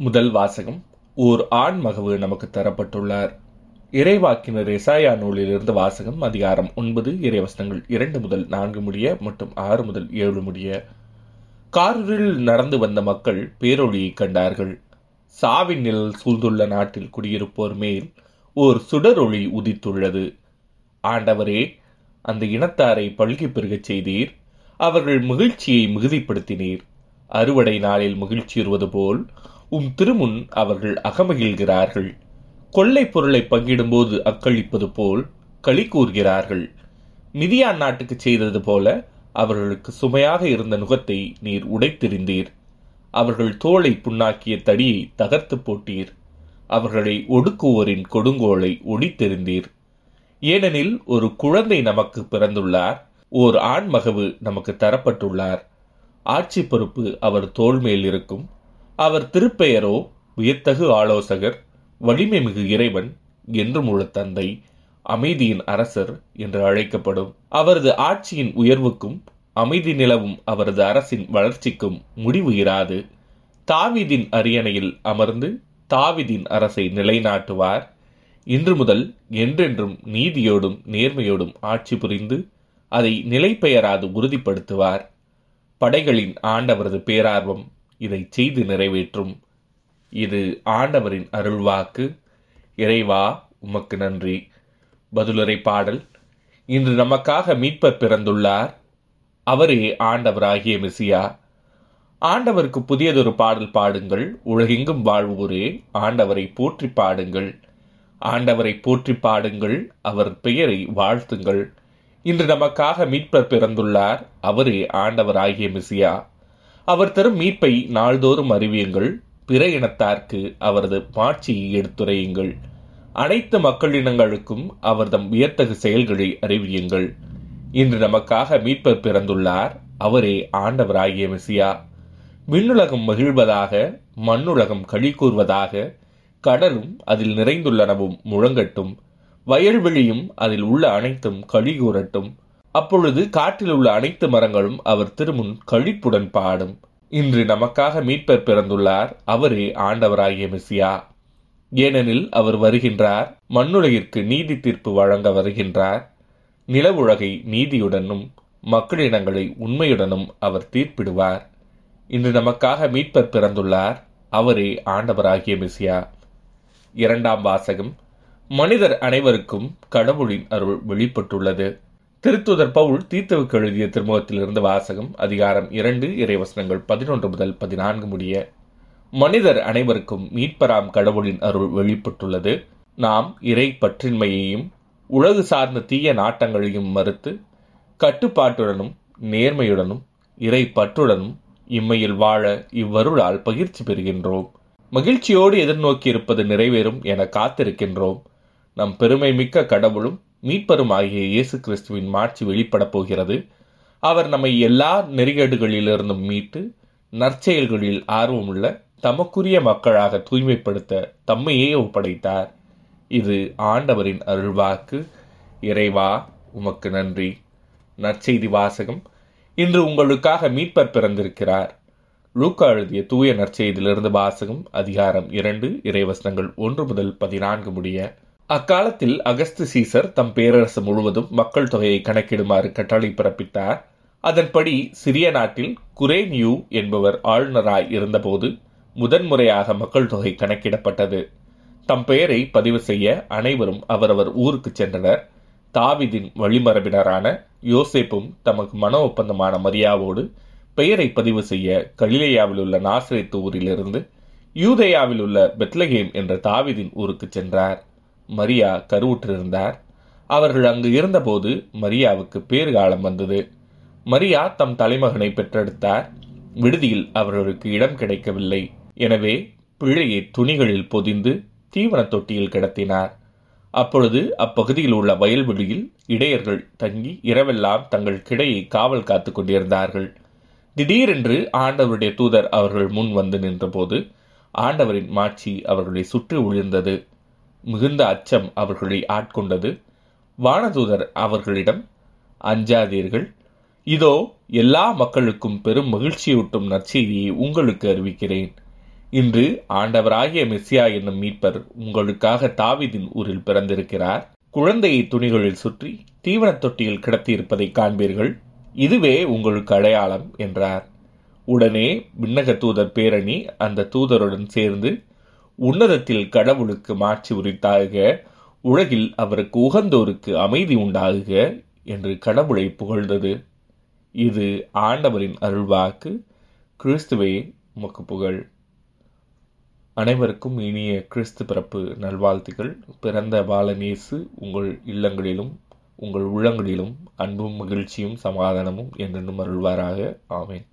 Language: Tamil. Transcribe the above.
முதல் வாசகம் ஓர் ஆண் மகவு நமக்கு தரப்பட்டுள்ளார். இறைவாக்கினர் எசாயா நூலிலிருந்து வாசகம் அதிகாரம் ஒன்பது இறைவசனங்கள் இரண்டு முதல் நான்கு முடிய மற்றும் ஆறு முதல் ஏழு முடிய. காரில் நடந்து வந்த மக்கள் பேரொழியை கண்டார்கள். சாவின் நிழல் சூழ்ந்துள்ள நாட்டில் குடியிருப்போர் மேல் ஓர் சுடரொளி உதித்துள்ளது. ஆண்டவரே அந்த இனத்தாரை பல்கி பெருகச் செய்தீர். அவர்கள் மகிழ்ச்சியை மிகுதிப்படுத்தினீர். அறுவடை நாளில் மகிழ்ச்சியுறுவது போல் உம் திருமுன் அவர்கள் அகமகிழ்கிறார்கள். கொள்ளை பொருளை பங்கிடும்போது அக்களிப்பது போல் களி கூறுகிறார்கள் மிதியான் நாட்டுக்கு செய்தது போல அவர்களுக்கு சுமையாக இருந்த நுகத்தை நீர் உடைத்தெறிந்தீர். அவர்கள் தோளை புண்ணாக்கிய தடியை தகர்த்து போட்டீர். அவர்களை ஒடுக்குவோரின் கொடுங்கோலை ஒடித்தெறிந்தீர். ஏனெனில் ஒரு குழந்தை நமக்கு பிறந்துள்ளார் ஓர் ஆண்மகவு நமக்கு தரப்பட்டுள்ளார். ஆட்சி பொறுப்பு அவர் தோல் மேல் இருக்கும். அவர் திருப்பெயரோ வியத்தகு ஆலோசகர் வலிமை மிகு இறைவன் என்றும் உள்ள தந்தை அமைதியின் அரசர் என்று அழைக்கப்படும். அவரது ஆட்சியின் உயர்வுக்கும் அமைதி நிலவும் அவரது அரசின் வளர்ச்சிக்கும் முடிவு இராது. தாவிதின் அரியணையில் அமர்ந்து தாவிதின் அரசை நிலைநாட்டுவார். இன்று முதல் என்றென்றும் நீதியோடும் நேர்மையோடும் ஆட்சி புரிந்து அதை நிலைபெயராது உறுதிப்படுத்துவார். படைகளின் ஆண்டவரது பேரார்வம் இதை செய்து நிறைவேற்றும். இது ஆண்டவரின் அருள்வாக்கு. இறைவா உமக்கு நன்றி. பதிலுரை பாடல். இன்று நமக்காக மீட்பர் பிறந்துள்ளார். அவரே ஆண்டவராகிய மெசியா. ஆண்டவருக்கு புதியதொரு பாடல் பாடுங்கள். உலகெங்கும் வாழ்வோரே ஆண்டவரை போற்றி பாடுங்கள். ஆண்டவரை போற்றி பாடுங்கள். அவர் பெயரை வாழ்த்துங்கள். இன்று நமக்காக மீட்பர் பிறந்துள்ளார். அவரே ஆண்டவராகிய மிசியா. அவர் தரும் மீட்பை நாள்தோறும் அறிவியுங்கள். பிற இனத்தார்க்கு அவரது மாட்சியை எடுத்துரையுங்கள். அனைத்து மக்களினங்களுக்கும் அவர்தம் வியத்தகு செயல்களை அறிவியுங்கள். இன்று நமக்காக மீட்பர் பிறந்துள்ளார். அவரே ஆண்டவராகிய மெசியா. விண்ணுலகம் மகிழ்வதாக மண்ணுலகம் களி கூறுவதாக கடலும் அதில் நிறைந்துள்ளனவும் முழங்கட்டும். வயல்வெளியும் அதில் உள்ள அனைத்தும் களி கூறட்டும். அப்பொழுது காட்டில் உள்ள அனைத்து மரங்களும் அவர் திருமுன் கழிப்புடன் பாடும். இன்று நமக்காக மீட்பர் பிறந்துள்ளார். அவரே ஆண்டவராகிய மெசியா. ஏனெனில் அவர் வருகின்றார். மண்ணுலகிற்கு நீதி தீர்ப்பு வழங்க வருகின்றார். நிலவுலகை நீதியுடனும் மக்களிடங்களை உண்மையுடனும் அவர் தீர்ப்பிடுவார். இன்று நமக்காக மீட்பர் பிறந்துள்ளார். அவரே ஆண்டவராகிய மெசியா. இரண்டாம் வாசகம். மனிதர் அனைவருக்கும் கடவுளின் அருள் வெளிப்பட்டுள்ளது. திருத்துதர் பவுல் தீர்த்தவுக்கு எழுதிய திருமுகத்திலிருந்து வாசகம் அதிகாரம் இரண்டு இறைவசனங்கள் பதினொன்று முதல் பதினான்கு முடிய மனிதர் அனைவருக்கும் மீட்பராம் கடவுளின் அருள் வெளிப்பட்டுள்ளது. நாம் இறை பற்றின்மையையும் உலகு சார்ந்த தீய நாட்டங்களையும் மறுத்து கட்டுப்பாட்டுடனும் நேர்மையுடனும் இறை பற்றுடனும் இம்மையில் வாழ இவ்வருளால் பகிர்ச்சி பெறுகின்றோம். மகிழ்ச்சியோடு எதிர்நோக்கி இருப்பது நிறைவேறும் என காத்திருக்கின்றோம். நம் பெருமை மிக்க கடவுளும் மீட்பரும் ஆகிய இயேசு கிறிஸ்துவின் மாட்சி வெளிப்படப் போகிறது. அவர் நம்மை எல்லா நெறிகேடுகளிலிருந்தும் மீட்டு நற்செயல்களில் ஆர்வமுள்ள தமக்குரிய மக்களாக தூய்மைப்படுத்த தம்மையே ஒப்படைத்தார். இது ஆண்டவரின் அருள்வாக்கு. இறைவா உமக்கு நன்றி. நற்செய்தி வாசகம். இன்று உங்களுக்காக மீட்பர் பிறந்திருக்கிறார். லூக்கா எழுதிய தூய நற்செய்தியிலிருந்து வாசகம் அதிகாரம் இரண்டு இறைவசனங்கள் ஒன்று முதல் பதினான்கு முடிய அக்காலத்தில் அகஸ்து சீசர் தம் பேரரசு முழுவதும் மக்கள் தொகையை கணக்கிடுமாறு கட்டளை பிறப்பித்தார். அதன்படி சிறிய நாட்டில் குரேன்யூ என்பவர் ஆளுநராய் இருந்தபோது முதன்முறையாக மக்கள் தொகை கணக்கிடப்பட்டது. தம் பெயரை பதிவு செய்ய அனைவரும் அவரவர் ஊருக்கு சென்றனர். தாவிதின் வழிமரபினரான யோசேப்பும் தமக்கு மன ஒப்பந்தமான மரியாவோடு பெயரை பதிவு செய்ய கலிலேயாவில் உள்ள நாசிரியத்து ஊரிலிருந்து யூதேயாவில் உள்ள பெத்லகேம் என்ற தாவிதின் ஊருக்கு சென்றார். மரியா கருவுற்றிருந்தார். அவர்கள் அங்கு இருந்தபோது மரியாவுக்கு பேறுகாலம் வந்தது. மரியா தம் தலைமகனை பெற்றெடுத்தார். விடுதியில் அவர்களுக்கு இடம் கிடைக்கவில்லை. எனவே பிள்ளையை துணிகளில் பொதிந்து தீவன தொட்டியில் கிடத்தினார். அப்பொழுது அப்பகுதியில் உள்ள வயல்வெளியில் இடையர்கள் தங்கி இரவெல்லாம் தங்கள் கிடையை காவல் காத்துக் கொண்டிருந்தார்கள். திடீரென்று ஆண்டவருடைய தூதர் அவர்கள் முன் வந்து நின்றபோது ஆண்டவரின் மாட்சி அவர்களை சுற்றி விழுந்தது மிகுந்த அச்சம் அவர்களை ஆட்கொண்டது. வானதூதர் அவர்களிடம் அஞ்சாதீர்கள். இதோ எல்லா மக்களுக்கும் பெரும் மகிழ்ச்சியூட்டும் நற்செய்தியை உங்களுக்கு அறிவிக்கிறேன். இன்று ஆண்டவராகிய மெஸ்ஸியா என்னும் மீட்பர் உங்களுக்காக தாவிதின் ஊரில் பிறந்திருக்கிறார். குழந்தையை துணிகளில் சுற்றி தீவனத் தொட்டியில் கிடத்தியிருப்பதை காண்பீர்கள். இதுவே உங்களுக்கு அடையாளம் என்றார். உடனே விண்ணக தூதர் பேரணி அந்த தூதருடன் சேர்ந்து உன்னதத்தில் கடவுளுக்கு மாட்சி உரித்தாக உலகில் அவருக்கு உகந்தோருக்கு அமைதி உண்டாகுக என்று கடவுளை புகழ்ந்தது. இது ஆண்டவரின் அருள்வாக்கு கிறிஸ்துவே உமக்கு புகழ். அனைவருக்கும் இனிய கிறிஸ்து பிறப்பு நல்வாழ்த்துக்கள். பிறந்த பாலநேசு உங்கள் இல்லங்களிலும் உங்கள் உள்ளங்களிலும் அன்பும் மகிழ்ச்சியும் சமாதானமும் என்றென்றும் அருள்வாராக. ஆமேன்.